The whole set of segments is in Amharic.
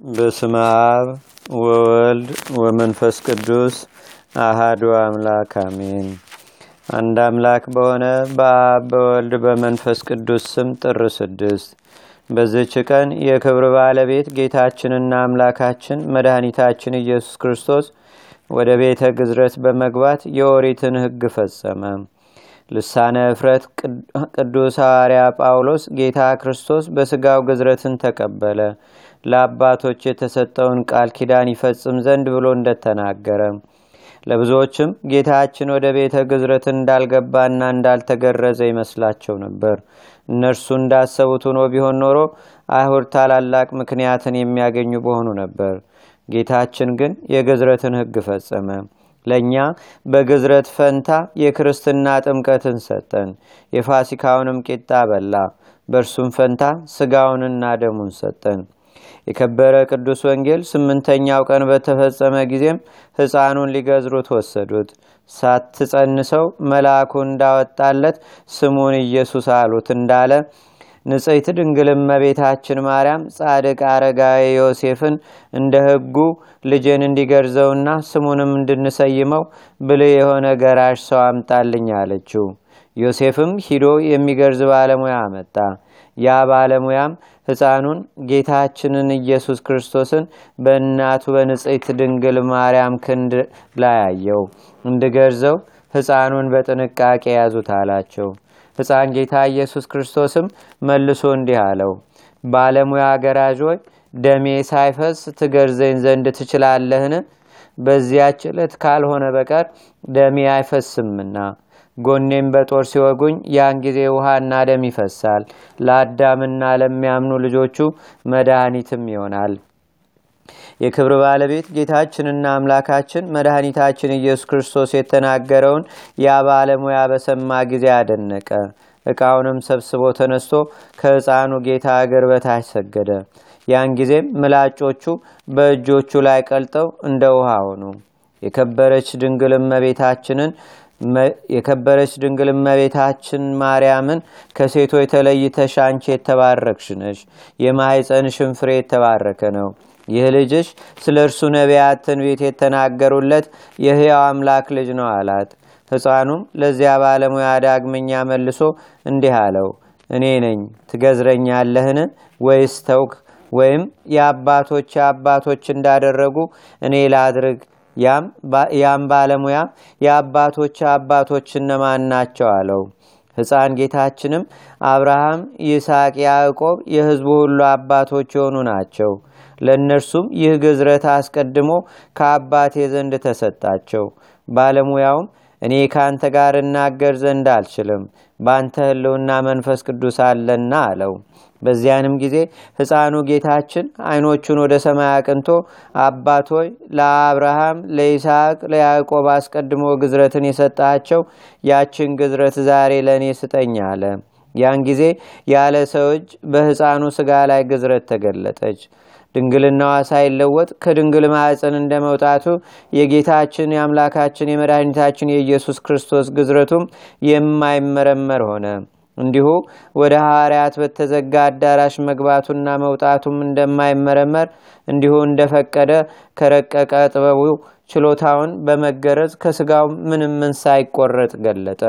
በስመ አብ ወወልድ ወመንፈስ ቅዱስ አሃዱ አምላክ አሜን። አንድ አምላክ በሆነ በአብ በወልድ በመንፈስ ቅዱስ ስም ጥር ስድስት በዝች ቀን የክብር ባለቤት ጌታችንና አምላካችን መድኃኒታችን ኢየሱስ ክርስቶስ ወደ ቤተ ግዝረት በመግባት የኦሪትን ሕግ ፈጸመ። ልሳነ እፍረት ቅዱስ ሐዋርያ ጳውሎስ ጌታ ክርስቶስ በሥጋው ግዝረትን ተቀበለ ለአባቶች የተሰጠውን ቃል ኪዳን ይፈጽም ዘንድ ብሎ እንደተናገረ ለብዙዎችም ጌታችን ወደ ቤተ ግዝረት እንዳልገባና እንዳልተገረዘ ይመስላቸው ነበር። እነርሱ እንዳሰቡት ሆኖ ቢሆን ኖሮ አይሁድ ታላላቅ ምክንያትን የሚያገኙ በሆኑ ነበር። ጌታችን ግን የግዝረትን ሕግ ፈጸመ። ለእኛ በግዝረት ፈንታ የክርስትና ጥምቀትን ሰጠን። የፋሲካውንም ቂጣ በላ። በእርሱም ፈንታ ስጋውንና ደሙን ሰጠን። የከበረ ቅዱስ ወንጌል ስምንተኛው ቀን በተፈጸመ ጊዜም ሕፃኑን ሊገዝሩት ወሰዱት። ሳትጸንሰው መልአኩ እንዳወጣለት ስሙን ኢየሱስ አሉት እንዳለ ንጽሕት ድንግልም እመቤታችን ማርያም ጻድቅ አረጋዊ ዮሴፍን እንደ ሕጉ ልጄን እንዲገርዘውና ስሙንም እንድንሰይመው ብልህ የሆነ ገራሽ ሰው አምጣልኝ አለችው። ዮሴፍም ሂዶ የሚገርዝ ባለሙያ አመጣ። ያ ባለሙያም ሕፃኑን ጌታችንን ኢየሱስ ክርስቶስን በእናቱ በንጽሕት ድንግል ማርያም ክንድ ላይ አየው። እንድገርዘው ሕፃኑን በጥንቃቄ ያዙት አላቸው። ሕፃን ጌታ ኢየሱስ ክርስቶስም መልሶ እንዲህ አለው፣ ባለሙያ ሆይ ደሜ ሳይፈስ ትገርዘኝ ዘንድ ትችላለህን? በዚያች ዕለት ካልሆነ በቀር ደሜ አይፈስምና ጎኔም በጦር ሲወጉኝ ያን ጊዜ ውሃና ደም ይፈሳል። ለአዳምና ለሚያምኑ ልጆቹ መድኃኒትም ይሆናል። የክብር ባለቤት ጌታችንና አምላካችን መድኃኒታችን ኢየሱስ ክርስቶስ የተናገረውን ያ ባለሙያ በሰማ ጊዜ አደነቀ። ዕቃውንም ሰብስቦ ተነስቶ ከሕፃኑ ጌታ እግር በታች ሰገደ። ያን ጊዜም ምላጮቹ በእጆቹ ላይ ቀልጠው እንደ ውሃ ሆኑ። የከበረች ድንግል እመቤታችንን የከበረች ድንግል እመቤታችን ማርያምን ከሴቶች ተለይተሽ አንቺ የተባረክሽ ነሽ፣ የማኅፀንሽን ፍሬ የተባረከ ነው። ይህ ልጅሽ ስለ እርሱ ነቢያት ትንቢት የተናገሩለት የሕያው አምላክ ልጅ ነው አላት። ሕፃኑም ለዚያ ባለሙያ ዳግመኛ መልሶ እንዲህ አለው፣ እኔ ነኝ ትገዝረኛለህን? ወይስ ተውክ? ወይም የአባቶች አባቶች እንዳደረጉ እኔ ላድርግ? ያም ባለሙያ የአባቶች አባቶች እነማን ናቸው አለው። ሕፃን ጌታችንም አብርሃም፣ ይስሐቅ፣ ያዕቆብ የሕዝቡ ሁሉ አባቶች የሆኑ ናቸው። ለእነርሱም ይህ ግዝረት አስቀድሞ ከአባቴ ዘንድ ተሰጣቸው። ባለሙያውም እኔ ከአንተ ጋር እናገር ዘንድ አልችልም፣ በአንተ ሕልውና መንፈስ ቅዱስ አለና አለው። በዚያንም ጊዜ ሕፃኑ ጌታችን ዓይኖቹን ወደ ሰማይ አቅንቶ አባት ሆይ ለአብርሃም፣ ለይስሐቅ፣ ለያዕቆብ አስቀድሞ ግዝረትን የሰጣቸው ያችን ግዝረት ዛሬ ለእኔ ስጠኝ አለ። ያን ጊዜ ያለ ሰው እጅ በሕፃኑ ሥጋ ላይ ግዝረት ተገለጠች። ድንግልናዋ ሳይለወጥ ከድንግል ማዕፀን እንደ መውጣቱ የጌታችን የአምላካችን የመድኃኒታችን የኢየሱስ ክርስቶስ ግዝረቱም የማይመረመር ሆነ። እንዲሁ ወደ ሐዋርያት በተዘጋ አዳራሽ መግባቱና መውጣቱም እንደማይመረመር እንዲሁ እንደፈቀደ ከረቀቀ ጥበቡ ችሎታውን በመገረዝ ከስጋው ምንም ምን ሳይቆረጥ ገለጠ።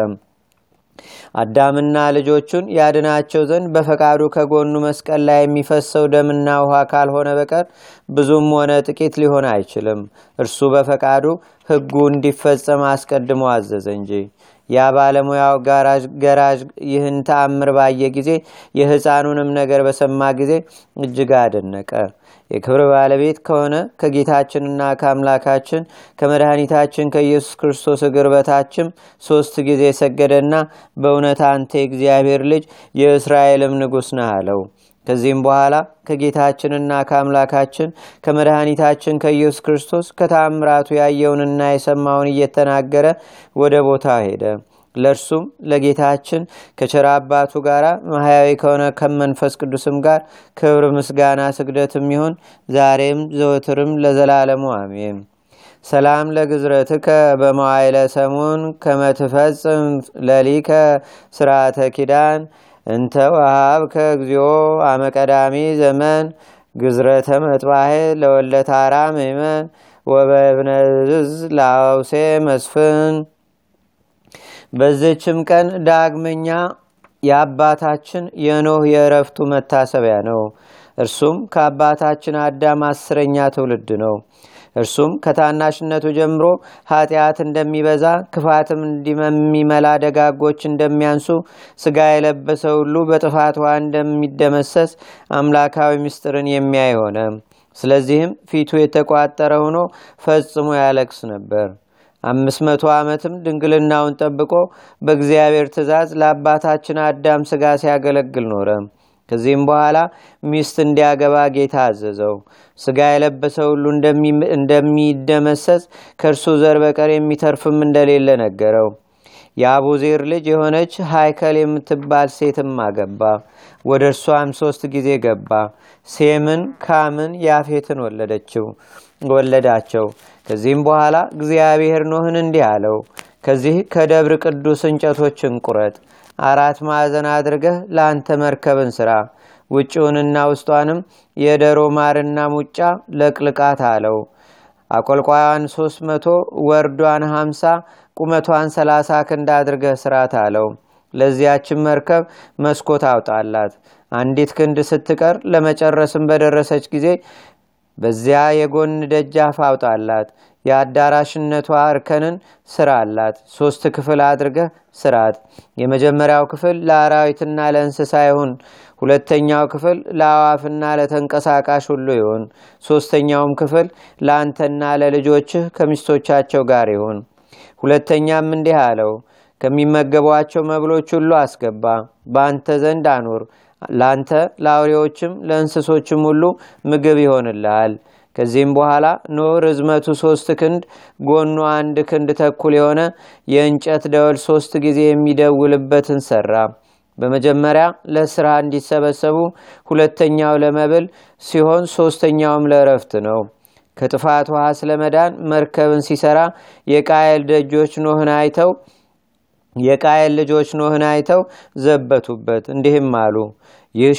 አዳምና ልጆቹን ያድናቸው ዘንድ በፈቃዱ ከጎኑ መስቀል ላይ የሚፈሰው ደምና ውሃ ካልሆነ በቀር ብዙም ሆነ ጥቂት ሊሆን አይችልም። እርሱ በፈቃዱ ሕጉ እንዲፈጸም አስቀድሞ አዘዘ እንጂ። ያ ባለሙያው ገራዥ ይህን ተአምር ባየ ጊዜ የሕፃኑንም ነገር በሰማ ጊዜ እጅግ አደነቀ። የክብር ባለቤት ከሆነ ከጌታችንና ከአምላካችን ከመድኃኒታችን ከኢየሱስ ክርስቶስ እግር በታችም ሶስት ጊዜ ሰገደና በእውነት አንተ የእግዚአብሔር ልጅ የእስራኤልም ንጉሥ ነህ አለው። ከዚህም በኋላ ከጌታችንና ከአምላካችን ከመድኃኒታችን ከኢየሱስ ክርስቶስ ከተአምራቱ ያየውንና የሰማውን እየተናገረ ወደ ቦታ ሄደ። ለእርሱም ለጌታችን ከቸራ አባቱ ጋር ማህያዊ ከሆነ ከመንፈስ ቅዱስም ጋር ክብር፣ ምስጋና፣ ስግደትም ይሁን ዛሬም ዘወትርም ለዘላለሙ አሜን። ሰላም ለግዝረትከ በመዋይለ ሰሙን ከመትፈጽም ለሊከ ስርዓተ ኪዳን እንተ ወሃብከ እግዚኦ አመቀዳሚ ዘመን ግዝረተ መጥባሄ ለወለት አራም ይመን ወበብነዝ ላውሴ መስፍን በዚችም ቀን ዳግመኛ የአባታችን የኖህ የእረፍቱ መታሰቢያ ነው። እርሱም ከአባታችን አዳም አስረኛ ትውልድ ነው። እርሱም ከታናሽነቱ ጀምሮ ኃጢአት እንደሚበዛ ክፋትም እንደሚመላ ደጋጎች እንደሚያንሱ ስጋ የለበሰ ሁሉ በጥፋት ውሃ እንደሚደመሰስ አምላካዊ ምስጢርን የሚያይ ሆነ። ስለዚህም ፊቱ የተቋጠረ ሆኖ ፈጽሞ ያለቅስ ነበር። አምስት መቶ ዓመትም ድንግልናውን ጠብቆ በእግዚአብሔር ትእዛዝ ለአባታችን አዳም ስጋ ሲያገለግል ኖረ። ከዚህም በኋላ ሚስት እንዲያገባ ጌታ አዘዘው። ስጋ የለበሰ ሁሉ እንደሚደመሰስ ከእርሱ ዘር በቀር የሚተርፍም እንደሌለ ነገረው። የአቡዜር ልጅ የሆነች ሃይከል የምትባል ሴትም አገባ። ወደ እርሷም ሶስት ጊዜ ገባ። ሴምን፣ ካምን፣ ያፌትን ወለደችው ወለዳቸው። ከዚህም በኋላ እግዚአብሔር ኖህን እንዲህ አለው፣ ከዚህ ከደብር ቅዱስ እንጨቶችን ቁረጥ አራት ማዕዘን አድርገህ ለአንተ መርከብን ስራ። ውጭውንና ውስጧንም የደሮ ማርና ሙጫ ለቅልቃት አለው። ሶስት መቶ ወርዷን ሀምሳ ቁመቷን ሰላሳ ክንድ አድርገህ ስራት አለው። ለዚያችን መርከብ መስኮት አውጣላት። አንዲት ክንድ ስትቀር ለመጨረስም በደረሰች ጊዜ በዚያ የጎን ደጃፍ አውጣላት። የአዳራሽነቷ እርከንን ስራላት። ሶስት ክፍል አድርገህ ስራት። የመጀመሪያው ክፍል ለአራዊትና ለእንስሳ ይሁን። ሁለተኛው ክፍል ለአዋፍና ለተንቀሳቃሽ ሁሉ ይሁን። ሶስተኛውም ክፍል ለአንተና ለልጆችህ ከሚስቶቻቸው ጋር ይሁን። ሁለተኛም እንዲህ አለው፣ ከሚመገቧቸው መብሎች ሁሉ አስገባ፣ በአንተ ዘንድ አኑር። ለአንተ ለአውሬዎችም ለእንስሶችም ሁሉ ምግብ ይሆንልሃል። ከዚህም በኋላ ኖህ ርዝመቱ ሶስት ክንድ ጎኑ አንድ ክንድ ተኩል የሆነ የእንጨት ደወል ሶስት ጊዜ የሚደውልበትን ሰራ። በመጀመሪያ ለስራ እንዲሰበሰቡ፣ ሁለተኛው ለመብል ሲሆን ሶስተኛውም ለእረፍት ነው። ከጥፋት ውሃ ስለመዳን መርከብን ሲሰራ የቃየል ደጆች ኖህን አይተው የቃየል ልጆች ኖህን አይተው ዘበቱበት፣ እንዲህም አሉ፣ ይህ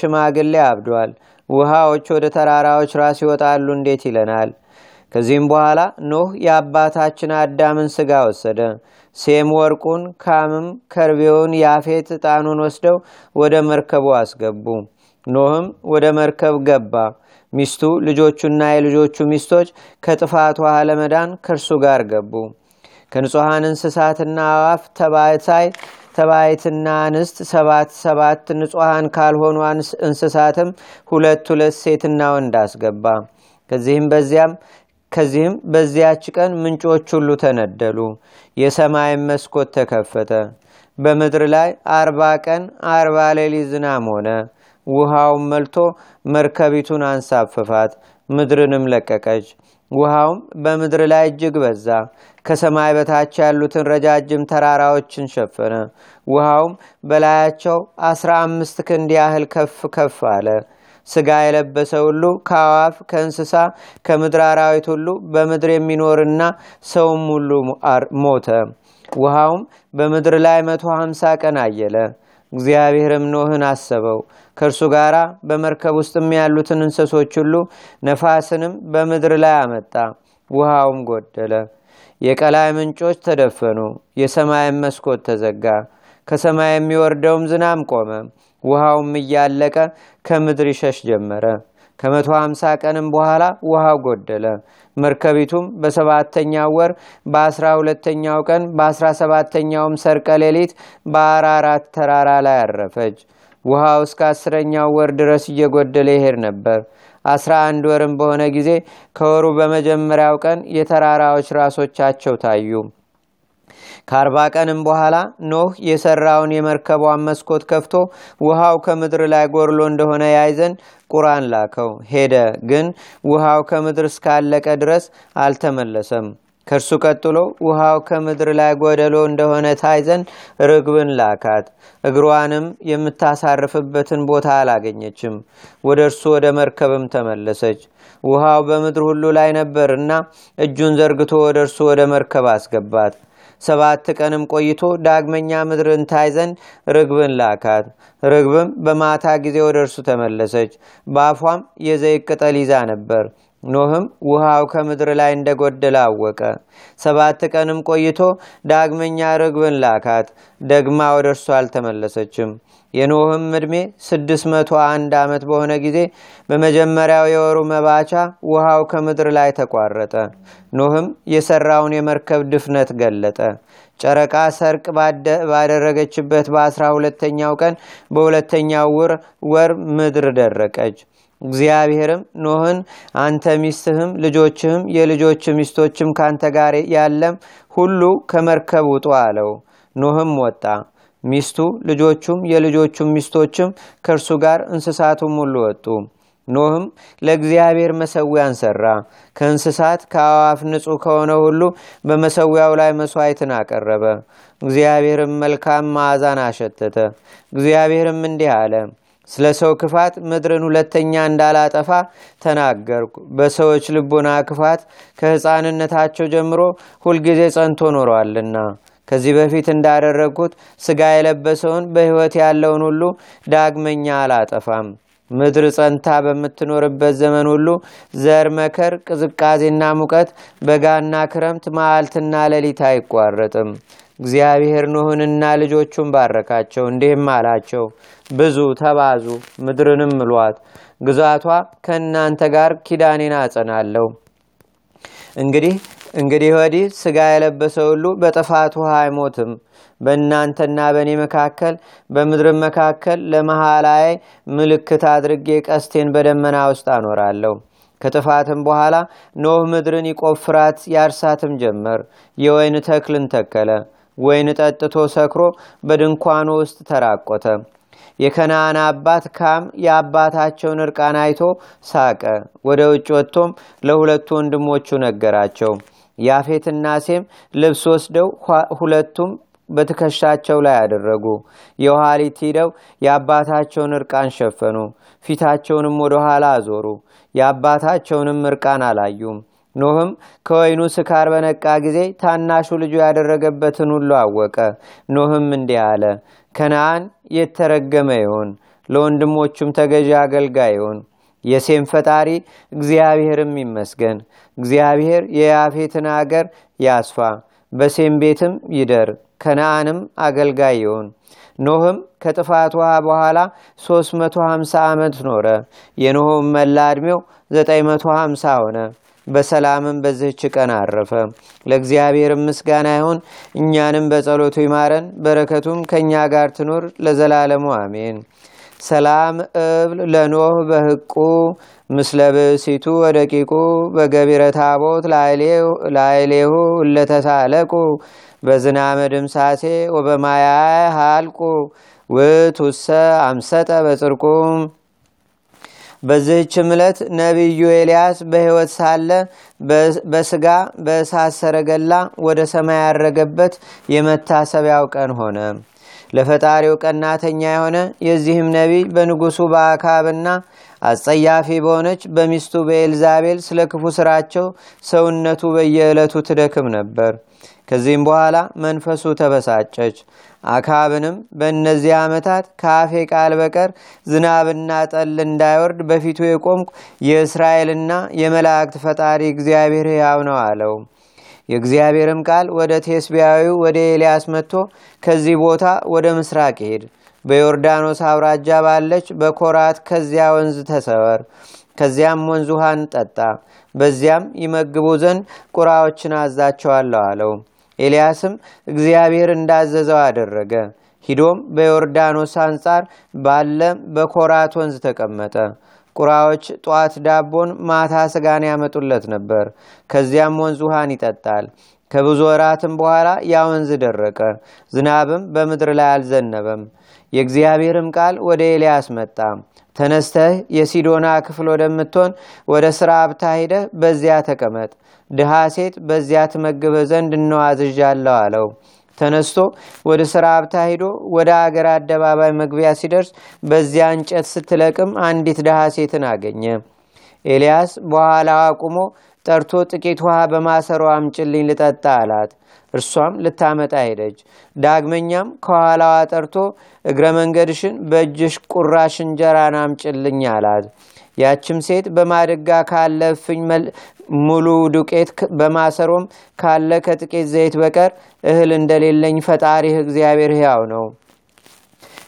ሽማግሌ አብዷል። ውሃዎች ወደ ተራራዎች ራስ ይወጣሉ እንዴት ይለናል? ከዚህም በኋላ ኖህ የአባታችን አዳምን ስጋ ወሰደ። ሴም ወርቁን፣ ካምም ከርቤውን፣ ያፌት ዕጣኑን ወስደው ወደ መርከቡ አስገቡ። ኖህም ወደ መርከብ ገባ። ሚስቱ ልጆቹና የልጆቹ ሚስቶች ከጥፋት ውሃ ለመዳን ከእርሱ ጋር ገቡ። ከንጹሐን እንስሳትና አዋፍ ተባታይ ተባይትና አንስት ሰባት ሰባት ንጹሐን ካልሆኑ እንስሳትም ሁለት ሁለት ሴትና ወንድ አስገባ። ከዚህም በዚያም ከዚህም በዚያች ቀን ምንጮች ሁሉ ተነደሉ፣ የሰማይም መስኮት ተከፈተ። በምድር ላይ አርባ ቀን አርባ ሌሊት ዝናም ሆነ። ውሃውም መልቶ መርከቢቱን አንሳፈፋት፣ ምድርንም ለቀቀች። ውሃውም በምድር ላይ እጅግ በዛ፣ ከሰማይ በታች ያሉትን ረጃጅም ተራራዎችን ሸፈነ። ውሃውም በላያቸው አስራ አምስት ክንድ ያህል ከፍ ከፍ አለ። ስጋ የለበሰ ሁሉ ከአዋፍ፣ ከእንስሳ፣ ከምድር አራዊት ሁሉ በምድር የሚኖርና ሰውም ሁሉ ሞተ። ውሃውም በምድር ላይ መቶ ሀምሳ ቀን አየለ። እግዚአብሔርም ኖህን አሰበው፣ ከእርሱ ጋር በመርከብ ውስጥም ያሉትን እንስሶች ሁሉ ነፋስንም በምድር ላይ አመጣ። ውሃውም ጎደለ። የቀላይ ምንጮች ተደፈኑ፣ የሰማይም መስኮት ተዘጋ። ከሰማይ የሚወርደውም ዝናም ቆመ። ውሃውም እያለቀ ከምድር ይሸሽ ጀመረ። ከመቶ ሀምሳ ቀንም በኋላ ውሃው ጎደለ። መርከቢቱም በሰባተኛው ወር በአስራ ሁለተኛው ቀን በአስራ ሰባተኛውም ሰርቀ ሌሊት በአራራት ተራራ ላይ አረፈች። ውሃው እስከ አስረኛው ወር ድረስ እየጎደለ ይሄድ ነበር። አስራ አንድ ወርም በሆነ ጊዜ ከወሩ በመጀመሪያው ቀን የተራራዎች ራሶቻቸው ታዩ። ከአርባ ቀንም በኋላ ኖህ የሰራውን የመርከቧን መስኮት ከፍቶ ውሃው ከምድር ላይ ጎርሎ እንደሆነ ያይ ዘንድ ቁራን ላከው። ሄደ፣ ግን ውሃው ከምድር እስካለቀ ድረስ አልተመለሰም። ከእርሱ ቀጥሎ ውሃው ከምድር ላይ ጎደሎ እንደሆነ ታይ ዘንድ ርግብን ላካት። እግሯንም የምታሳርፍበትን ቦታ አላገኘችም። ወደ እርሱ ወደ መርከብም ተመለሰች። ውሃው በምድር ሁሉ ላይ ነበርና እጁን ዘርግቶ ወደ እርሱ ወደ መርከብ አስገባት። ሰባት ቀንም ቆይቶ ዳግመኛ ምድርን ታይ ዘንድ ርግብን ላካት። ርግብም በማታ ጊዜ ወደ እርሱ ተመለሰች። በአፏም የዘይት ቅጠል ይዛ ነበር። ኖህም ውሃው ከምድር ላይ እንደጎደለ አወቀ። ሰባት ቀንም ቆይቶ ዳግመኛ ርግብን ላካት። ደግማ ወደ እርሱ አልተመለሰችም። የኖህም ዕድሜ ስድስት መቶ አንድ ዓመት በሆነ ጊዜ በመጀመሪያው የወሩ መባቻ ውሃው ከምድር ላይ ተቋረጠ። ኖህም የሰራውን የመርከብ ድፍነት ገለጠ። ጨረቃ ሰርቅ ባደረገችበት በአስራ ሁለተኛው ቀን በሁለተኛው ወር ምድር ደረቀች። እግዚአብሔርም ኖህን አንተ ሚስትህም ልጆችህም የልጆች ሚስቶችም ካንተ ጋር ያለም ሁሉ ከመርከብ ውጡ አለው። ኖህም ወጣ። ሚስቱ ልጆቹም የልጆቹም ሚስቶችም ከእርሱ ጋር እንስሳቱም ሁሉ ወጡ። ኖህም ለእግዚአብሔር መሰዊያን ሰራ። ከእንስሳት ከአዋፍ ንጹሕ ከሆነ ሁሉ በመሰዊያው ላይ መስዋዕትን አቀረበ። እግዚአብሔርም መልካም መዓዛን አሸተተ። እግዚአብሔርም እንዲህ አለ ስለ ሰው ክፋት ምድርን ሁለተኛ እንዳላጠፋ ተናገርኩ። በሰዎች ልቦና ክፋት ከሕፃንነታቸው ጀምሮ ሁልጊዜ ጸንቶ ኖረዋልና ከዚህ በፊት እንዳደረግኩት ሥጋ የለበሰውን በሕይወት ያለውን ሁሉ ዳግመኛ አላጠፋም። ምድር ጸንታ በምትኖርበት ዘመን ሁሉ ዘር፣ መከር፣ ቅዝቃዜና ሙቀት፣ በጋና ክረምት፣ መዓልትና ሌሊት አይቋረጥም። እግዚአብሔር ኖህንና ልጆቹን ባረካቸው፣ እንዲህም አላቸው ብዙ ተባዙ፣ ምድርንም ምሏት፣ ግዛቷ ከእናንተ ጋር ኪዳኔን አጸናለሁ። እንግዲህ እንግዲህ ወዲህ ሥጋ የለበሰ ሁሉ በጥፋት ውሃ አይሞትም። በእናንተና በእኔ መካከል በምድርም መካከል ለመሃላዬ ምልክት አድርጌ ቀስቴን በደመና ውስጥ አኖራለሁ። ከጥፋትም በኋላ ኖህ ምድርን ይቆፍራት ያርሳትም ጀመር። የወይን ተክልን ተከለ። ወይን ጠጥቶ ሰክሮ በድንኳኑ ውስጥ ተራቆተ። የከነአን አባት ካም የአባታቸውን እርቃን አይቶ ሳቀ። ወደ ውጭ ወጥቶም ለሁለቱ ወንድሞቹ ነገራቸው። ያፌትና ሴም ልብስ ወስደው ሁለቱም በትከሻቸው ላይ አደረጉ። የኋሊት ሂደው የአባታቸውን እርቃን ሸፈኑ። ፊታቸውንም ወደ ኋላ አዞሩ። የአባታቸውንም እርቃን አላዩም። ኖህም ከወይኑ ስካር በነቃ ጊዜ ታናሹ ልጁ ያደረገበትን ሁሉ አወቀ። ኖህም እንዲህ አለ፣ ከነአን የተረገመ ይሁን፣ ለወንድሞቹም ተገዢ አገልጋይ ይሁን። የሴም ፈጣሪ እግዚአብሔርም ይመስገን። እግዚአብሔር የያፌትን አገር ያስፋ፣ በሴም ቤትም ይደር፣ ከነአንም አገልጋይ ይሁን። ኖህም ከጥፋት ውሃ በኋላ 350 ዓመት ኖረ። የኖህም መላ ዕድሜው 950 ሆነ። በሰላምም በዚህች ቀን አረፈ። ለእግዚአብሔር ምስጋና ይሁን፣ እኛንም በጸሎቱ ይማረን፣ በረከቱም ከእኛ ጋር ትኑር ለዘላለሙ አሜን። ሰላም እብል ለኖህ በህቁ ምስለ ብእሲቱ ወደቂቁ በገቢረ ታቦት ላይሌሁ እለተሳለቁ በዝናመ ድምሳሴ ወበማያ ሃልቁ ውቱሰ አምሰጠ በጽርቁ። በዚህችም ዕለት ነቢዩ ኤልያስ በሕይወት ሳለ በስጋ በእሳት ሰረገላ ወደ ሰማይ ያረገበት የመታሰቢያው ቀን ሆነ። ለፈጣሪው ቀናተኛ የሆነ የዚህም ነቢይ በንጉሱ በአካብና አጸያፊ በሆነች በሚስቱ በኤልዛቤል ስለ ክፉ ስራቸው ሰውነቱ በየዕለቱ ትደክም ነበር። ከዚህም በኋላ መንፈሱ ተበሳጨች። አካብንም በእነዚህ ዓመታት ከአፌ ቃል በቀር ዝናብና ጠል እንዳይወርድ በፊቱ የቆምኩ የእስራኤልና የመላእክት ፈጣሪ እግዚአብሔር ሕያው ነው አለው። የእግዚአብሔርም ቃል ወደ ቴስቢያዊው ወደ ኤልያስ መጥቶ ከዚህ ቦታ ወደ ምስራቅ ሄድ፣ በዮርዳኖስ አውራጃ ባለች በኮራት ከዚያ ወንዝ ተሰወር፣ ከዚያም ወንዝ ውሃን ጠጣ፣ በዚያም ይመግቡ ዘንድ ቁራዎችን አዛቸዋለሁ አለው። ኤልያስም እግዚአብሔር እንዳዘዘው አደረገ። ሂዶም በዮርዳኖስ አንጻር ባለ በኮራት ወንዝ ተቀመጠ። ቁራዎች ጧት ዳቦን ማታ ስጋን ያመጡለት ነበር። ከዚያም ወንዝ ውሃን ይጠጣል። ከብዙ ወራትም በኋላ ያ ወንዝ ደረቀ፣ ዝናብም በምድር ላይ አልዘነበም። የእግዚአብሔርም ቃል ወደ ኤልያስ መጣ። ተነስተህ የሲዶና ክፍል ወደምትሆን ወደ ስራ አብታ ሂደህ በዚያ ተቀመጥ፣ ድሃ ሴት በዚያ ትመግብህ ዘንድ እነሆ አዝዣለሁ አለው። ተነስቶ ወደ ስራ አብታ ሂዶ ወደ አገር አደባባይ መግቢያ ሲደርስ በዚያ እንጨት ስትለቅም አንዲት ድሃ ሴትን አገኘ። ኤልያስ በኋላዋ አቁሞ ጠርቶ ጥቂት ውሃ በማሰሮ አምጭልኝ ልጠጣ አላት። እርሷም ልታመጣ ሄደች። ዳግመኛም ከኋላዋ ጠርቶ እግረ መንገድሽን በእጅሽ ቁራሽ እንጀራን አምጭልኝ አላት። ያችም ሴት በማድጋ ካለ እፍኝ ሙሉ ዱቄት በማሰሮም ካለ ከጥቂት ዘይት በቀር እህል እንደሌለኝ ፈጣሪህ እግዚአብሔር ሕያው ነው።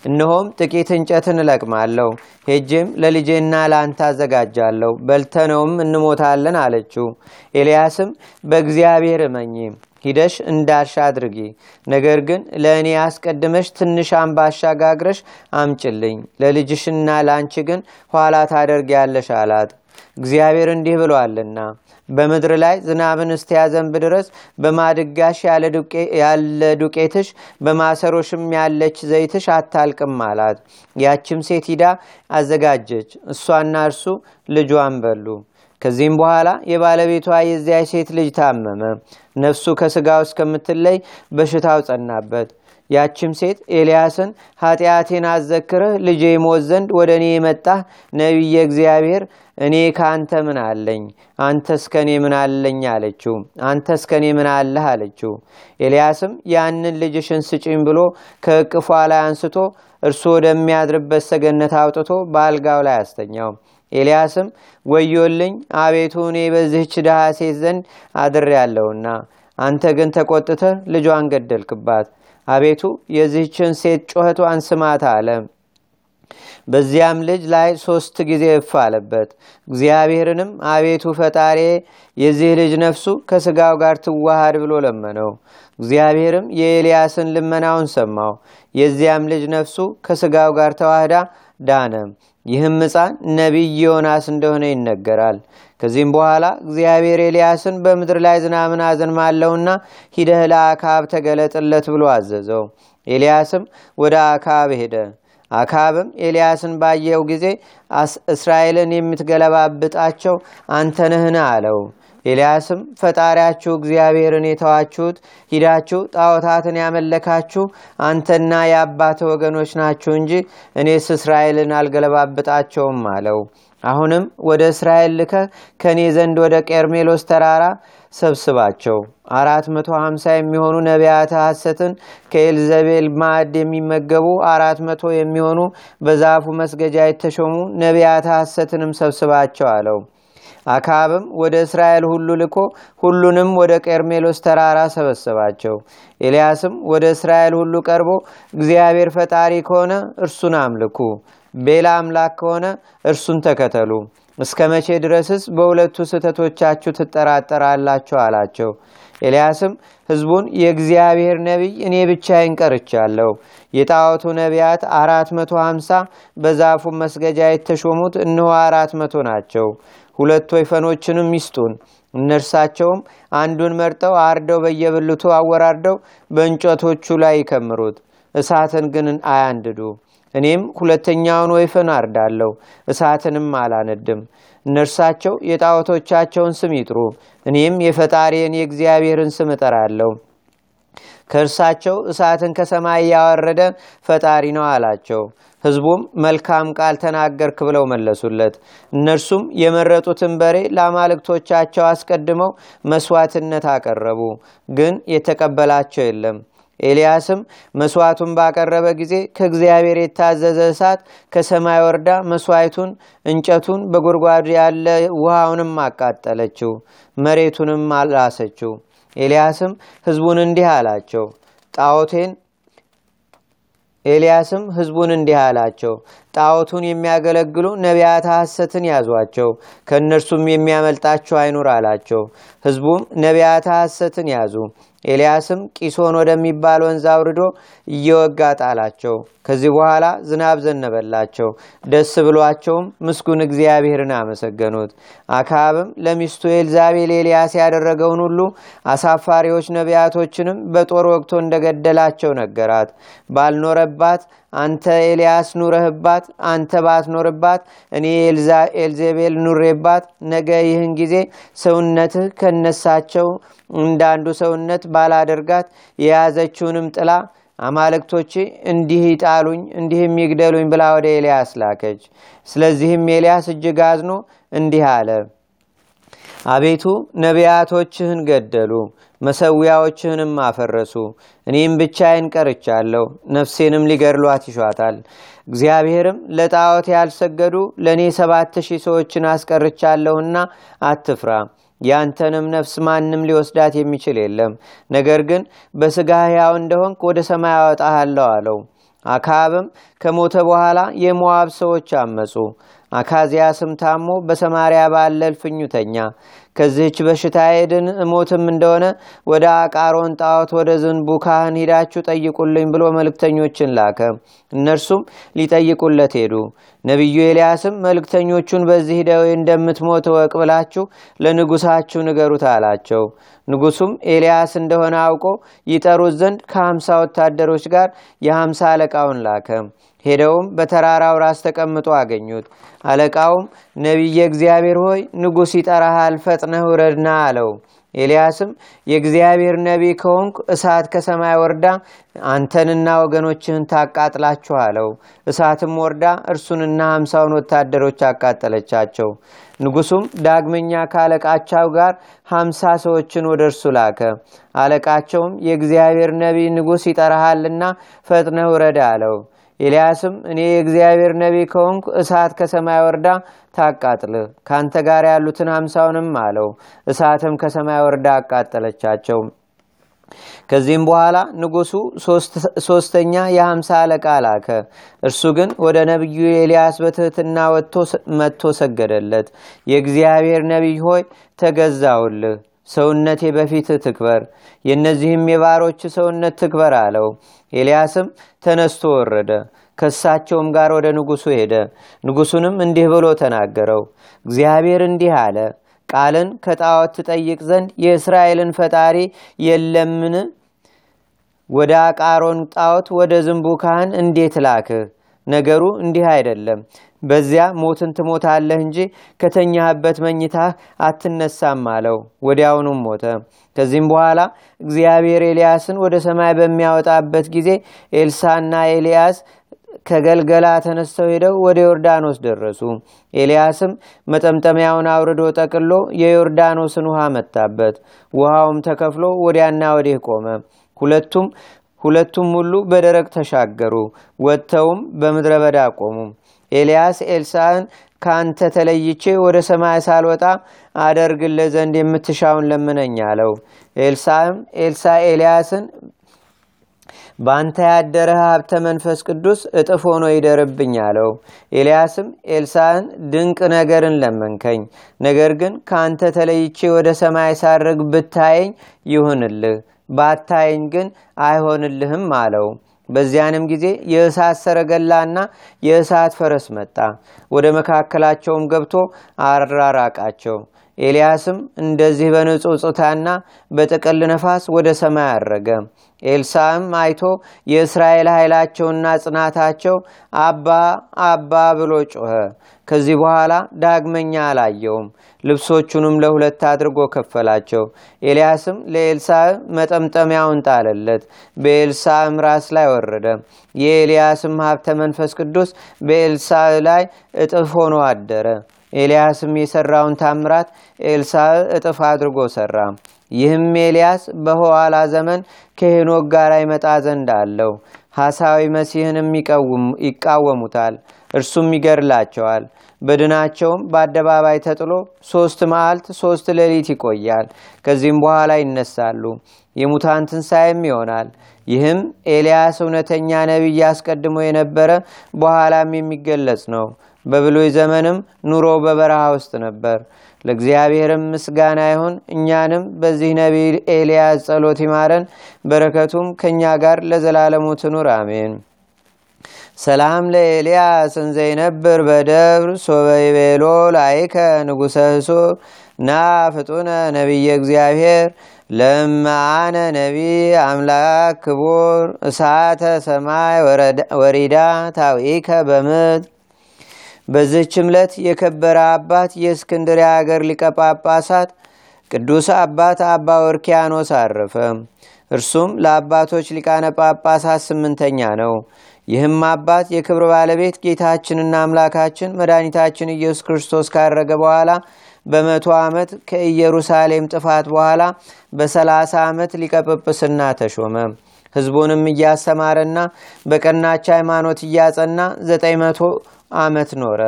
እነሆም ጥቂት እንጨትን እለቅማለሁ፣ ሄጄም ለልጄና ለአንተ አዘጋጃለሁ፣ በልተነውም እንሞታለን አለችው። ኤልያስም በእግዚአብሔር እመኚ፣ ሂደሽ እንዳልሽ አድርጊ፣ ነገር ግን ለእኔ አስቀድመሽ ትንሽ አምባሻ ጋግረሽ አምጭልኝ፣ ለልጅሽና ለአንቺ ግን ኋላ ታደርጊያለሽ አላት። እግዚአብሔር እንዲህ ብሏልና በምድር ላይ ዝናብን እስቲያዘንብ ድረስ በማድጋሽ ያለ ዱቄትሽ በማሰሮሽም ያለች ዘይትሽ አታልቅም አላት። ያችም ሴት ሂዳ አዘጋጀች። እሷና እርሱ ልጇን በሉ። ከዚህም በኋላ የባለቤቷ የዚያች ሴት ልጅ ታመመ። ነፍሱ ከስጋው እስከምትለይ በሽታው ጸናበት። ያችም ሴት ኤልያስን ኃጢአቴን አዘክረህ ልጄ ሞት ዘንድ ወደ እኔ የመጣህ ነቢየ እግዚአብሔር እኔ ከአንተ ምን አለኝ? አንተስ ከእኔ ምን አለኝ አለችው። አንተስ ከእኔ ምን አለህ አለችው። ኤልያስም ያንን ልጅሽን ስጪኝ ብሎ ከእቅፏ ላይ አንስቶ እርሱ ወደሚያድርበት ሰገነት አውጥቶ በአልጋው ላይ አስተኛው። ኤልያስም ወዮልኝ፣ አቤቱ እኔ በዚህች ድሃ ሴት ዘንድ አድሬያለሁና አንተ ግን ተቆጥተህ ልጇን ገደልክባት። አቤቱ የዚህችን ሴት ጩኸቷን ስማት አለ። በዚያም ልጅ ላይ ሶስት ጊዜ እፍ አለበት። እግዚአብሔርንም አቤቱ ፈጣሪ የዚህ ልጅ ነፍሱ ከስጋው ጋር ትዋሃድ ብሎ ለመነው። እግዚአብሔርም የኤልያስን ልመናውን ሰማው። የዚያም ልጅ ነፍሱ ከስጋው ጋር ተዋህዳ ዳነ። ይህም ሕፃን ነቢይ ዮናስ እንደሆነ ይነገራል። ከዚህም በኋላ እግዚአብሔር ኤልያስን በምድር ላይ ዝናብን አዘንማለሁና ሂደህ ለአካብ ተገለጥለት ብሎ አዘዘው። ኤልያስም ወደ አካብ ሄደ። አካብም ኤልያስን ባየው ጊዜ እስራኤልን የምትገለባብጣቸው አንተ ነህን አለው። ኤልያስም ፈጣሪያችሁ እግዚአብሔርን የተዋችሁት ሂዳችሁ ጣዖታትን ያመለካችሁ አንተና የአባት ወገኖች ናችሁ እንጂ እኔስ እስራኤልን አልገለባብጣቸውም አለው። አሁንም ወደ እስራኤል ልከህ ከእኔ ዘንድ ወደ ቄርሜሎስ ተራራ ሰብስባቸው አራት መቶ ሀምሳ የሚሆኑ ነቢያተ ሐሰትን ከኤልዘቤል ማዕድ የሚመገቡ አራት መቶ የሚሆኑ በዛፉ መስገጃ የተሾሙ ነቢያተ ሐሰትንም ሰብስባቸው አለው። አካብም ወደ እስራኤል ሁሉ ልኮ ሁሉንም ወደ ቄርሜሎስ ተራራ ሰበሰባቸው። ኤልያስም ወደ እስራኤል ሁሉ ቀርቦ እግዚአብሔር ፈጣሪ ከሆነ እርሱን አምልኩ፣ ቤላ አምላክ ከሆነ እርሱን ተከተሉ። እስከ መቼ ድረስስ በሁለቱ ስህተቶቻችሁ ትጠራጠራላችሁ? አላቸው። ኤልያስም ሕዝቡን የእግዚአብሔር ነቢይ እኔ ብቻዬን ቀርቻለሁ። የጣዖቱ ነቢያት አራት መቶ ሀምሳ በዛፉ መስገጃ የተሾሙት እነሆ አራት መቶ ናቸው። ሁለት ወይፈኖችንም ይስጡን። እነርሳቸውም አንዱን መርጠው አርደው በየብልቱ አወራርደው በእንጨቶቹ ላይ ይከምሩት፣ እሳትን ግን አያንድዱ። እኔም ሁለተኛውን ወይፈን አርዳለሁ፣ እሳትንም አላነድም። እነርሳቸው የጣዖቶቻቸውን ስም ይጥሩ፣ እኔም የፈጣሪን የእግዚአብሔርን ስም እጠራለሁ። ከእርሳቸው እሳትን ከሰማይ ያወረደ ፈጣሪ ነው አላቸው። ሕዝቡም መልካም ቃል ተናገርክ ብለው መለሱለት። እነርሱም የመረጡትን በሬ ለአማልክቶቻቸው አስቀድመው መስዋዕትነት አቀረቡ፣ ግን የተቀበላቸው የለም። ኤልያስም መስዋዕቱን ባቀረበ ጊዜ ከእግዚአብሔር የታዘዘ እሳት ከሰማይ ወርዳ መስዋዕቱን፣ እንጨቱን፣ በጉድጓዱ ያለ ውሃውንም አቃጠለችው፣ መሬቱንም አላሰችው። ኤልያስም ሕዝቡን እንዲህ አላቸው ጣዖቴን ኤልያስም ሕዝቡን እንዲህ አላቸው ጣዖቱን የሚያገለግሉ ነቢያት ሐሰትን ያዟቸው፣ ከእነርሱም የሚያመልጣቸው አይኑር አላቸው። ሕዝቡም ነቢያት ሐሰትን ያዙ። ኤልያስም ቂሶን ወደሚባል ወንዝ አውርዶ እየወጋ ጣላቸው። ከዚህ በኋላ ዝናብ ዘነበላቸው። ደስ ብሏቸውም ምስጉን እግዚአብሔርን አመሰገኑት። አክዓብም ለሚስቱ ኤልዛቤል ኤልያስ ያደረገውን ሁሉ አሳፋሪዎች ነቢያቶችንም በጦር ወግቶ እንደገደላቸው ነገራት። ባልኖረባት አንተ ኤልያስ ኑረህባት፣ አንተ ባትኖርባት እኔ ኤልዜቤል ኑሬባት፣ ነገ ይህን ጊዜ ሰውነትህ ከነሳቸው እንዳንዱ ሰውነት ባላደርጋት የያዘችውንም ጥላ አማልክቶቼ እንዲህ ይጣሉኝ እንዲህም ይግደሉኝ ብላ ወደ ኤልያስ ላከች። ስለዚህም ኤልያስ እጅግ አዝኖ እንዲህ አለ። አቤቱ ነቢያቶችህን ገደሉ፣ መሰዊያዎችህንም አፈረሱ። እኔም ብቻዬን ቀርቻለሁ፣ ነፍሴንም ሊገድሏት ይሿታል። እግዚአብሔርም ለጣዖት ያልሰገዱ ለእኔ ሰባት ሺህ ሰዎችን አስቀርቻለሁና አትፍራ ያንተንም ነፍስ ማንም ሊወስዳት የሚችል የለም። ነገር ግን በሥጋ ሕያው እንደሆንክ ወደ ሰማይ አወጣሃለሁ አለው። አካብም ከሞተ በኋላ የሞዓብ ሰዎች አመፁ። አካዚያስም ታሞ በሰማርያ ባለ እልፍኙ ከዚህች በሽታ ሄድን እሞትም እንደሆነ ወደ አቃሮን ጣዖት ወደ ዝንቡ ካህን ሂዳችሁ ጠይቁልኝ ብሎ መልእክተኞችን ላከ። እነርሱም ሊጠይቁለት ሄዱ። ነቢዩ ኤልያስም መልእክተኞቹን በዚህ ደዌ እንደምትሞት እወቅ ብላችሁ ለንጉሳችሁ ንገሩት አላቸው። ንጉሱም ኤልያስ እንደሆነ አውቆ ይጠሩት ዘንድ ከሀምሳ ወታደሮች ጋር የሀምሳ አለቃውን ላከ። ሄደውም በተራራው ራስ ተቀምጦ አገኙት። አለቃውም ነቢየ እግዚአብሔር ሆይ ንጉሥ ይጠራሃል፣ ፈጥነህ ውረድና አለው። ኤልያስም የእግዚአብሔር ነቢይ ከሆንኩ እሳት ከሰማይ ወርዳ አንተንና ወገኖችህን ታቃጥላችሁ አለው። እሳትም ወርዳ እርሱንና ሀምሳውን ወታደሮች አቃጠለቻቸው። ንጉሱም ዳግመኛ ከአለቃቸው ጋር ሀምሳ ሰዎችን ወደ እርሱ ላከ። አለቃቸውም የእግዚአብሔር ነቢይ ንጉሥ ይጠራሃልና ፈጥነህ ውረድ አለው። ኤልያስም እኔ የእግዚአብሔር ነቢይ ከሆንኩ እሳት ከሰማይ ወርዳ ታቃጥልህ ካንተ ጋር ያሉትን ሀምሳውንም አለው። እሳትም ከሰማይ ወርዳ አቃጠለቻቸው። ከዚህም በኋላ ንጉሱ ሶስተኛ የሀምሳ አለቃ ላከ። እርሱ ግን ወደ ነቢዩ ኤልያስ በትህትና መጥቶ ሰገደለት። የእግዚአብሔር ነቢይ ሆይ ተገዛውልህ፣ ሰውነቴ በፊትህ ትክበር፣ የእነዚህም የባሮች ሰውነት ትክበር አለው። ኤልያስም ተነስቶ ወረደ። ከእሳቸውም ጋር ወደ ንጉሱ ሄደ። ንጉሱንም እንዲህ ብሎ ተናገረው። እግዚአብሔር እንዲህ አለ ቃልን ከጣዖት ትጠይቅ ዘንድ የእስራኤልን ፈጣሪ የለምን? ወደ አቃሮን ጣዖት ወደ ዝንቡ ካህን እንዴት ላክህ? ነገሩ እንዲህ አይደለም። በዚያ ሞትን ትሞታለህ እንጂ ከተኛህበት መኝታህ አትነሳም አለው። ወዲያውኑም ሞተ። ከዚህም በኋላ እግዚአብሔር ኤልያስን ወደ ሰማይ በሚያወጣበት ጊዜ ኤልሳና ኤልያስ ከገልገላ ተነስተው ሄደው ወደ ዮርዳኖስ ደረሱ። ኤልያስም መጠምጠሚያውን አውርዶ ጠቅሎ የዮርዳኖስን ውሃ መታበት። ውሃውም ተከፍሎ ወዲያና ወዲህ ቆመ። ሁለቱም ሁለቱም ሁሉ በደረቅ ተሻገሩ። ወጥተውም በምድረ በዳ ቆሙ። ኤልያስ ኤልሳዕን ከአንተ ተለይቼ ወደ ሰማይ ሳልወጣ አደርግልህ ዘንድ የምትሻውን ለምነኝ አለው። ኤልሳዕም ኤልሳ ኤልያስን በአንተ ያደረ ሀብተ መንፈስ ቅዱስ እጥፍ ሆኖ ይደርብኝ አለው። ኤልያስም ኤልሳዕን ድንቅ ነገርን ለመንከኝ፣ ነገር ግን ከአንተ ተለይቼ ወደ ሰማይ ሳርግ ብታየኝ ይሁንልህ፣ ባታየኝ ግን አይሆንልህም አለው። በዚያንም ጊዜ የእሳት ሰረገላና የእሳት ፈረስ መጣ፣ ወደ መካከላቸውም ገብቶ አራራቃቸው። ኤልያስም እንደዚህ በንጹጽታና በጥቅል ነፋስ ወደ ሰማይ አረገ። ኤልሳዕም አይቶ የእስራኤል ኃይላቸውና ጽናታቸው አባ አባ ብሎ ጮኸ። ከዚህ በኋላ ዳግመኛ አላየውም። ልብሶቹንም ለሁለት አድርጎ ከፈላቸው። ኤልያስም ለኤልሳዕ መጠምጠሚያውን ጣለለት፣ በኤልሳዕም ራስ ላይ ወረደ። የኤልያስም ሀብተ መንፈስ ቅዱስ በኤልሳዕ ላይ እጥፍ ሆኖ አደረ። ኤልያስም የሰራውን ታምራት ኤልሳዕ እጥፍ አድርጎ ሰራ። ይህም ኤልያስ በኋላ ዘመን ከሄኖክ ጋር ይመጣ ዘንድ አለው። ሐሳዊ መሲህንም ይቃወሙታል፣ እርሱም ይገድላቸዋል። በድናቸውም በአደባባይ ተጥሎ ሶስት መዓልት ሶስት ሌሊት ይቆያል። ከዚህም በኋላ ይነሳሉ፣ የሙታን ትንሣኤም ይሆናል። ይህም ኤልያስ እውነተኛ ነቢይ አስቀድሞ የነበረ በኋላም የሚገለጽ ነው። በብሉይ ዘመንም ኑሮ በበረሃ ውስጥ ነበር። ለእግዚአብሔርም ምስጋና ይሁን። እኛንም በዚህ ነቢይ ኤልያስ ጸሎት ይማረን፣ በረከቱም ከእኛ ጋር ለዘላለሙ ትኑር አሜን። ሰላም ለኤልያስ እንዘይነብር በደብር ሶበይቤሎ ላይከ ንጉሰ ህሱር ና ፍጡነ ነቢየ እግዚአብሔር ለማአነ ነቢ አምላክ ክቡር እሳተ ሰማይ ወሪዳ ታዊከ በምድር በዚህች ዕለት የከበረ አባት የእስክንድርያ አገር ሊቀ ጳጳሳት ቅዱስ አባት አባ ወርኪያኖስ አረፈ። እርሱም ለአባቶች ሊቃነ ጳጳሳት ስምንተኛ ነው። ይህም አባት የክብር ባለቤት ጌታችንና አምላካችን መድኃኒታችን ኢየሱስ ክርስቶስ ካረገ በኋላ በመቶ ዓመት ከኢየሩሳሌም ጥፋት በኋላ በሰላሳ ዓመት ሊቀጵጵስና ተሾመ። ህዝቡንም እያስተማረና በቀናች ሃይማኖት እያጸና ዘጠኝ መቶ ዓመት ኖረ።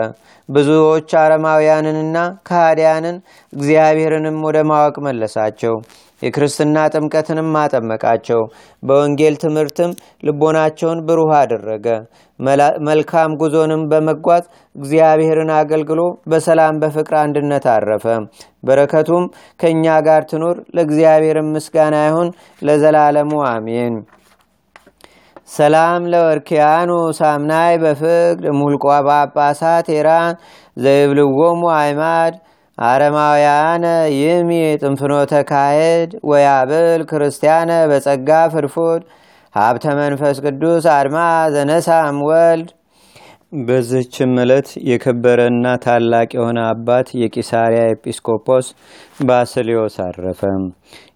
ብዙዎች አረማውያንንና ከሃዲያንን እግዚአብሔርንም ወደ ማወቅ መለሳቸው። የክርስትና ጥምቀትንም አጠመቃቸው። በወንጌል ትምህርትም ልቦናቸውን ብሩህ አደረገ። መልካም ጉዞንም በመጓዝ እግዚአብሔርን አገልግሎ በሰላም በፍቅር አንድነት አረፈ። በረከቱም ከእኛ ጋር ትኑር። ለእግዚአብሔር ምስጋና ይሁን ለዘላለሙ አሜን። ሰላም ለወርኪያኑ ሳምናይ በፍቅድ ሙልቋ ጳጳሳት ኤራን ዘይብልዎሙ አይማድ አረማውያነ ይሚ ጥንፍኖተ ካሄድ ወያብል ክርስቲያነ በጸጋ ፍድፉድ ሀብተ መንፈስ ቅዱስ አድማ ዘነሳም ወልድ በዚችም ዕለት የከበረና ታላቅ የሆነ አባት የቂሳሪያ ኤጲስቆጶስ ባስልዮስ አረፈ።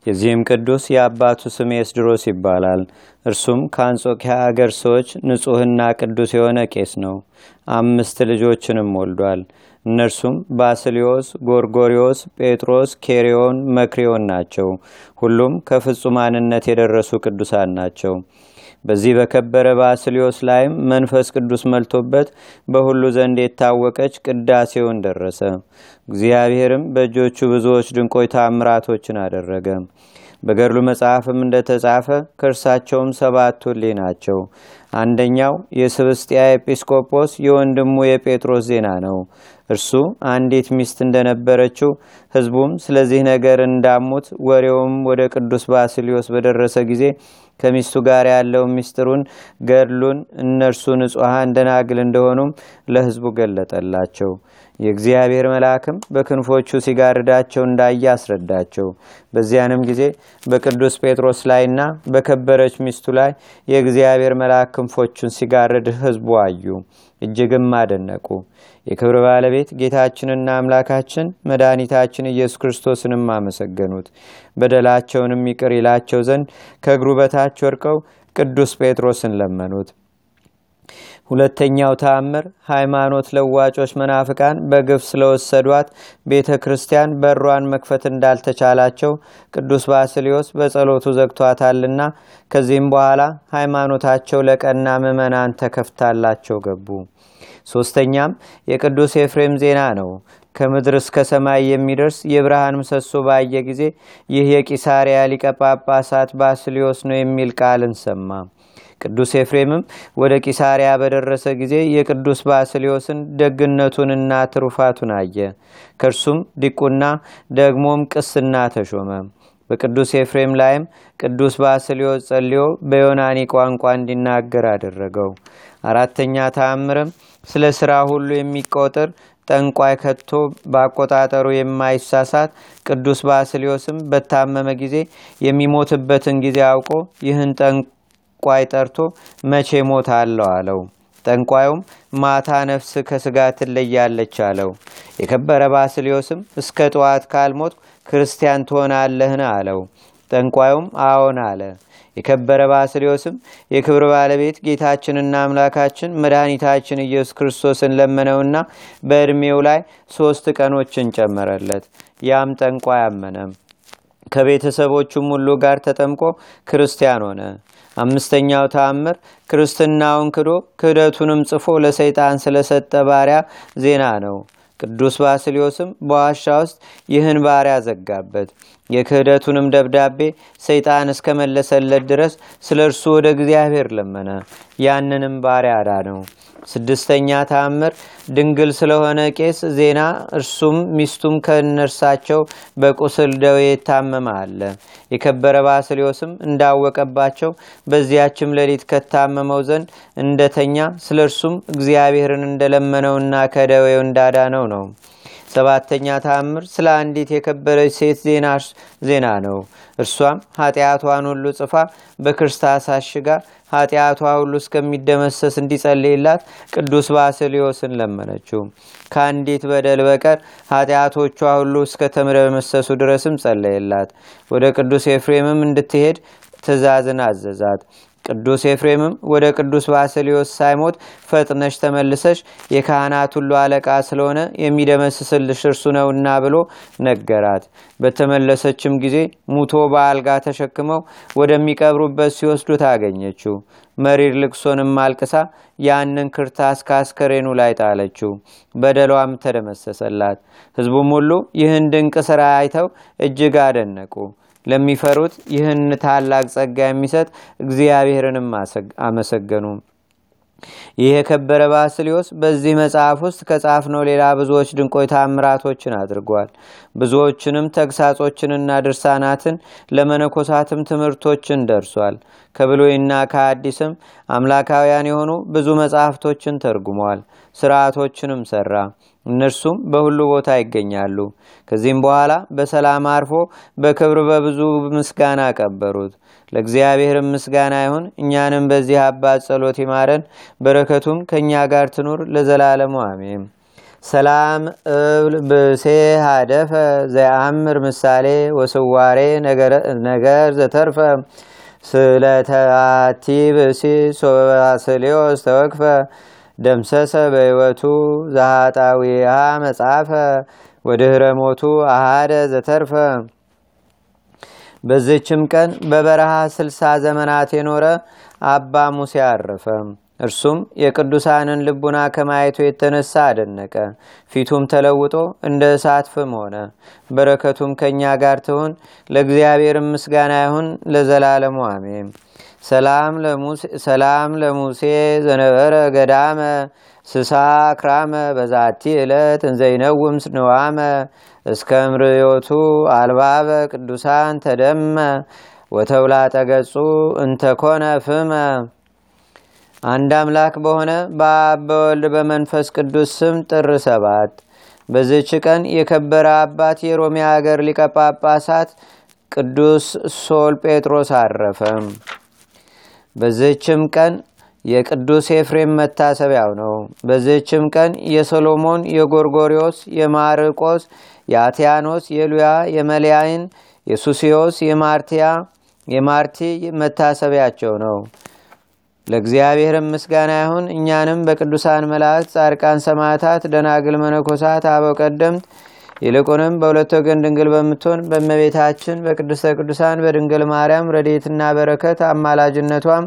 የዚህም ቅዱስ የአባቱ ስም ኤስድሮስ ይባላል። እርሱም ከአንጾኪያ አገር ሰዎች ንጹሕና ቅዱስ የሆነ ቄስ ነው። አምስት ልጆችንም ወልዷል። እነርሱም ባስልዮስ፣ ጎርጎሪዮስ፣ ጴጥሮስ፣ ኬሪዮን፣ መክሪዮን ናቸው። ሁሉም ከፍጹማንነት የደረሱ ቅዱሳን ናቸው። በዚህ በከበረ ባስልዮስ ላይም መንፈስ ቅዱስ መልቶበት በሁሉ ዘንድ የታወቀች ቅዳሴውን ደረሰ። እግዚአብሔርም በእጆቹ ብዙዎች ድንቆይ ታምራቶችን አደረገ። በገድሉ መጽሐፍም እንደተጻፈ ከእርሳቸውም ሰባቱ ናቸው። አንደኛው የስብስጥያ ኤጲስቆጶስ የወንድሙ የጴጥሮስ ዜና ነው። እርሱ አንዲት ሚስት እንደነበረችው ሕዝቡም ስለዚህ ነገር እንዳሙት ወሬውም ወደ ቅዱስ ባስልዮስ በደረሰ ጊዜ ከሚስቱ ጋር ያለው ሚስጥሩን ገድሉን እነርሱ ንጹሐን ደናግል እንደሆኑም ለሕዝቡ ገለጠላቸው። የእግዚአብሔር መልአክም በክንፎቹ ሲጋርዳቸው እንዳየ አስረዳቸው። በዚያንም ጊዜ በቅዱስ ጴጥሮስ ላይና በከበረች ሚስቱ ላይ የእግዚአብሔር መልአክ ክንፎቹን ሲጋርድ ሕዝቡ አዩ፣ እጅግም አደነቁ። የክብር ባለቤት ጌታችንና አምላካችን መድኃኒታችን ኢየሱስ ክርስቶስንም አመሰገኑት። በደላቸውንም ይቅር ይላቸው ዘንድ ከእግሩ በታች ወድቀው ቅዱስ ጴጥሮስን ለመኑት። ሁለተኛው ተአምር ሃይማኖት ለዋጮች መናፍቃን በግፍ ስለወሰዷት ቤተ ክርስቲያን በሯን መክፈት እንዳልተቻላቸው ቅዱስ ባስልዮስ በጸሎቱ ዘግቷታልና ከዚህም በኋላ ሃይማኖታቸው ለቀና ምዕመናን ተከፍታላቸው ገቡ። ሶስተኛም የቅዱስ ኤፍሬም ዜና ነው። ከምድር እስከ ሰማይ የሚደርስ የብርሃን ምሰሶ ባየ ጊዜ ይህ የቂሳሪያ ሊቀ ጳጳሳት ባስልዮስ ነው የሚል ቃልን ሰማ። ቅዱስ ኤፍሬምም ወደ ቂሳሪያ በደረሰ ጊዜ የቅዱስ ባስልዮስን ደግነቱንና ትሩፋቱን አየ። ከእርሱም ዲቁና ደግሞም ቅስና ተሾመ። በቅዱስ ኤፍሬም ላይም ቅዱስ ባስልዮስ ጸልዮ በዮናኒ ቋንቋ እንዲናገር አደረገው። አራተኛ ተአምርም ስለ ሥራ ሁሉ የሚቆጥር ጠንቋይ ከቶ በአቆጣጠሩ የማይሳሳት ቅዱስ ባስልዮስም በታመመ ጊዜ የሚሞትበትን ጊዜ አውቆ ይህን ጠንቋይ ጠርቶ መቼ ሞት አለው አለው። ጠንቋዩም ማታ ነፍስ ከስጋ ትለያለች አለው። የከበረ ባስልዮስም እስከ ጠዋት ካልሞት ክርስቲያን ትሆናለህን አለው። ጠንቋዩም አዎን አለ። የከበረ ባስልዮስም የክብር ባለቤት ጌታችንና አምላካችን መድኃኒታችን ኢየሱስ ክርስቶስን ለመነውና በዕድሜው ላይ ሶስት ቀኖችን ጨመረለት። ያም ጠንቋይ አመነም። ከቤተሰቦቹም ሁሉ ጋር ተጠምቆ ክርስቲያን ሆነ። አምስተኛው ተአምር ክርስትናውን ክዶ ክህደቱንም ጽፎ ለሰይጣን ስለሰጠ ባሪያ ዜና ነው። ቅዱስ ባስልዮስም በዋሻ ውስጥ ይህን ባሪያ ዘጋበት። የክህደቱንም ደብዳቤ ሰይጣን እስከመለሰለት ድረስ ስለ እርሱ ወደ እግዚአብሔር ለመነ። ያንንም ባሪያ አዳነው። ስድስተኛ ተአምር ድንግል ስለሆነ ቄስ ዜና እርሱም ሚስቱም ከእነርሳቸው በቁስል ደዌ የታመመ አለ። የከበረ ባስልዮስም እንዳወቀባቸው በዚያችም ሌሊት ከታመመው ዘንድ እንደተኛ ስለ እርሱም እግዚአብሔርን እንደለመነውና ከደዌው እንዳዳነው ነው። ሰባተኛ ተአምር ስለ አንዲት የከበረች ሴት ዜና ነው። እርሷም ኃጢአቷን ሁሉ ጽፋ በክርስታስ አሽጋ ኃጢአቷ ሁሉ እስከሚደመሰስ እንዲጸልይላት ቅዱስ ባስልዮስን ለመነችው። ከአንዲት በደል በቀር ኃጢአቶቿ ሁሉ እስከተደመሰሱ ድረስም ጸለየላት። ወደ ቅዱስ ኤፍሬምም እንድትሄድ ትእዛዝን አዘዛት። ቅዱስ ኤፍሬምም ወደ ቅዱስ ባስልዮስ ሳይሞት ፈጥነሽ ተመልሰሽ የካህናት ሁሉ አለቃ ስለሆነ የሚደመስስልሽ እርሱ ነውና ብሎ ነገራት። በተመለሰችም ጊዜ ሙቶ በአልጋ ተሸክመው ወደሚቀብሩበት ሲወስዱት አገኘችው። መሪር ልቅሶንም አልቅሳ ያንን ክርታስ ከአስከሬኑ ላይ ጣለችው። በደሏም ተደመሰሰላት። ሕዝቡም ሁሉ ይህን ድንቅ ሥራ አይተው እጅግ አደነቁ። ለሚፈሩት ይህን ታላቅ ጸጋ የሚሰጥ እግዚአብሔርንም አመሰገኑ። ይህ የከበረ ባስልዮስ በዚህ መጽሐፍ ውስጥ ከጻፍነው ሌላ ብዙዎች ድንቆይ ታምራቶችን አድርጓል። ብዙዎችንም ተግሳጾችንና ድርሳናትን ለመነኮሳትም ትምህርቶችን ደርሷል። ከብሉይና ከአዲስም አምላካውያን የሆኑ ብዙ መጽሐፍቶችን ተርጉሟል። ስርዓቶችንም ሰራ። እነርሱም በሁሉ ቦታ ይገኛሉ። ከዚህም በኋላ በሰላም አርፎ በክብር በብዙ ምስጋና ቀበሩት። ለእግዚአብሔርም ምስጋና ይሁን። እኛንም በዚህ አባት ጸሎት ይማረን፣ በረከቱም ከእኛ ጋር ትኑር ለዘላለሙ አሜን። ሰላም እብል ብሴ ሃደፈ ዘአምር ምሳሌ ወስዋሬ ነገር ዘተርፈ ስለተአቲ ብሲ ሶባስሌዎስ ተወክፈ ደምሰሰ በሕይወቱ ዘሃጣዊሃ መጽሐፈ ወድህረ ሞቱ አሃደ ዘተርፈ። በዚችም ቀን በበረሃ ስልሳ ዘመናት የኖረ አባ ሙሴ አረፈ። እርሱም የቅዱሳንን ልቡና ከማየቱ የተነሳ አደነቀ። ፊቱም ተለውጦ እንደ እሳት ፍም ሆነ። በረከቱም ከእኛ ጋር ትሁን። ለእግዚአብሔር ምስጋና ይሁን ለዘላለሙ አሜን። ሰላም ለሙሴ ዘነበረ ገዳመ ስሳ ክራመ በዛቲ ዕለት እንዘይነውም ንዋመ እስከ ምርዮቱ አልባበ ቅዱሳን ተደመ ወተውላጠ ገጹ እንተኮነ ፍመ። አንድ አምላክ በሆነ በአብ በወልድ በመንፈስ ቅዱስ ስም ጥር ሰባት በዝች ቀን የከበረ አባት የሮሜ አገር ሊቀ ጳጳሳት ቅዱስ ሶል ጴጥሮስ አረፈ። በዚህችም ቀን የቅዱስ ኤፍሬም መታሰቢያው ነው። በዚህችም ቀን የሰሎሞን፣ የጎርጎሪዎስ፣ የማርቆስ፣ የአትያኖስ፣ የሉያ፣ የመልያይን፣ የሱሲዮስ፣ የማርቲያ የማርቲ መታሰቢያቸው ነው። ለእግዚአብሔርም ምስጋና ይሁን። እኛንም በቅዱሳን መላእክት፣ ጻድቃን፣ ሰማዕታት፣ ደናግል፣ መነኮሳት፣ አበው ቀደምት ይልቁንም በሁለት ወገን ድንግል በምትሆን በእመቤታችን በቅድስተ ቅዱሳን በድንግል ማርያም ረድኤትና በረከት አማላጅነቷም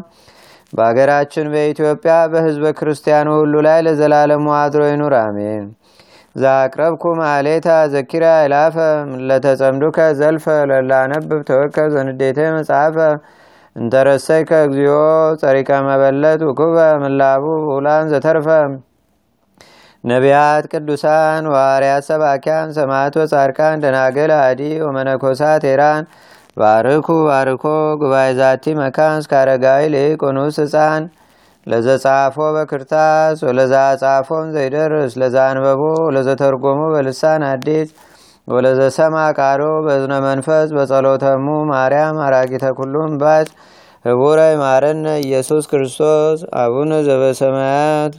በአገራችን በኢትዮጵያ በሕዝበ ክርስቲያኑ ሁሉ ላይ ለዘላለሙ አድሮ ይኑር፣ አሜን። ዛቅረብኩ ማሌታ ዘኪራ ይላፈ ለተጸምዱከ ዘልፈ ለላነብብ ተወከ ዘንዴተ መጽሐፈ እንተረሰይከ እግዚኦ ጸሪቀ መበለት ውኩበ ምላቡ ውላን ዘተርፈ ነቢያት፣ ቅዱሳን፣ ዋርያት፣ ሰባኪያን፣ ሰማዕት ወጻድቃን፣ ደናገል፣ አዲ ወመነኮሳት ሄራን ባርኩ ባርኮ ጉባኤ ዛቲ መካን እስካረጋዊ ልቁኑስ ህፃን ለዘጻፎ በክርታስ ወለዛ ጻፎን ዘይደርስ ለዛ አንበቦ ወለዘተርጎሞ በልሳን አዲስ ወለዘሰማ ቃሎ በዝነ መንፈስ በጸሎተሙ ማርያም አራቂተ ኩሉም ባስ ህቡረ ማረነ ኢየሱስ ክርስቶስ አቡነ ዘበሰማያት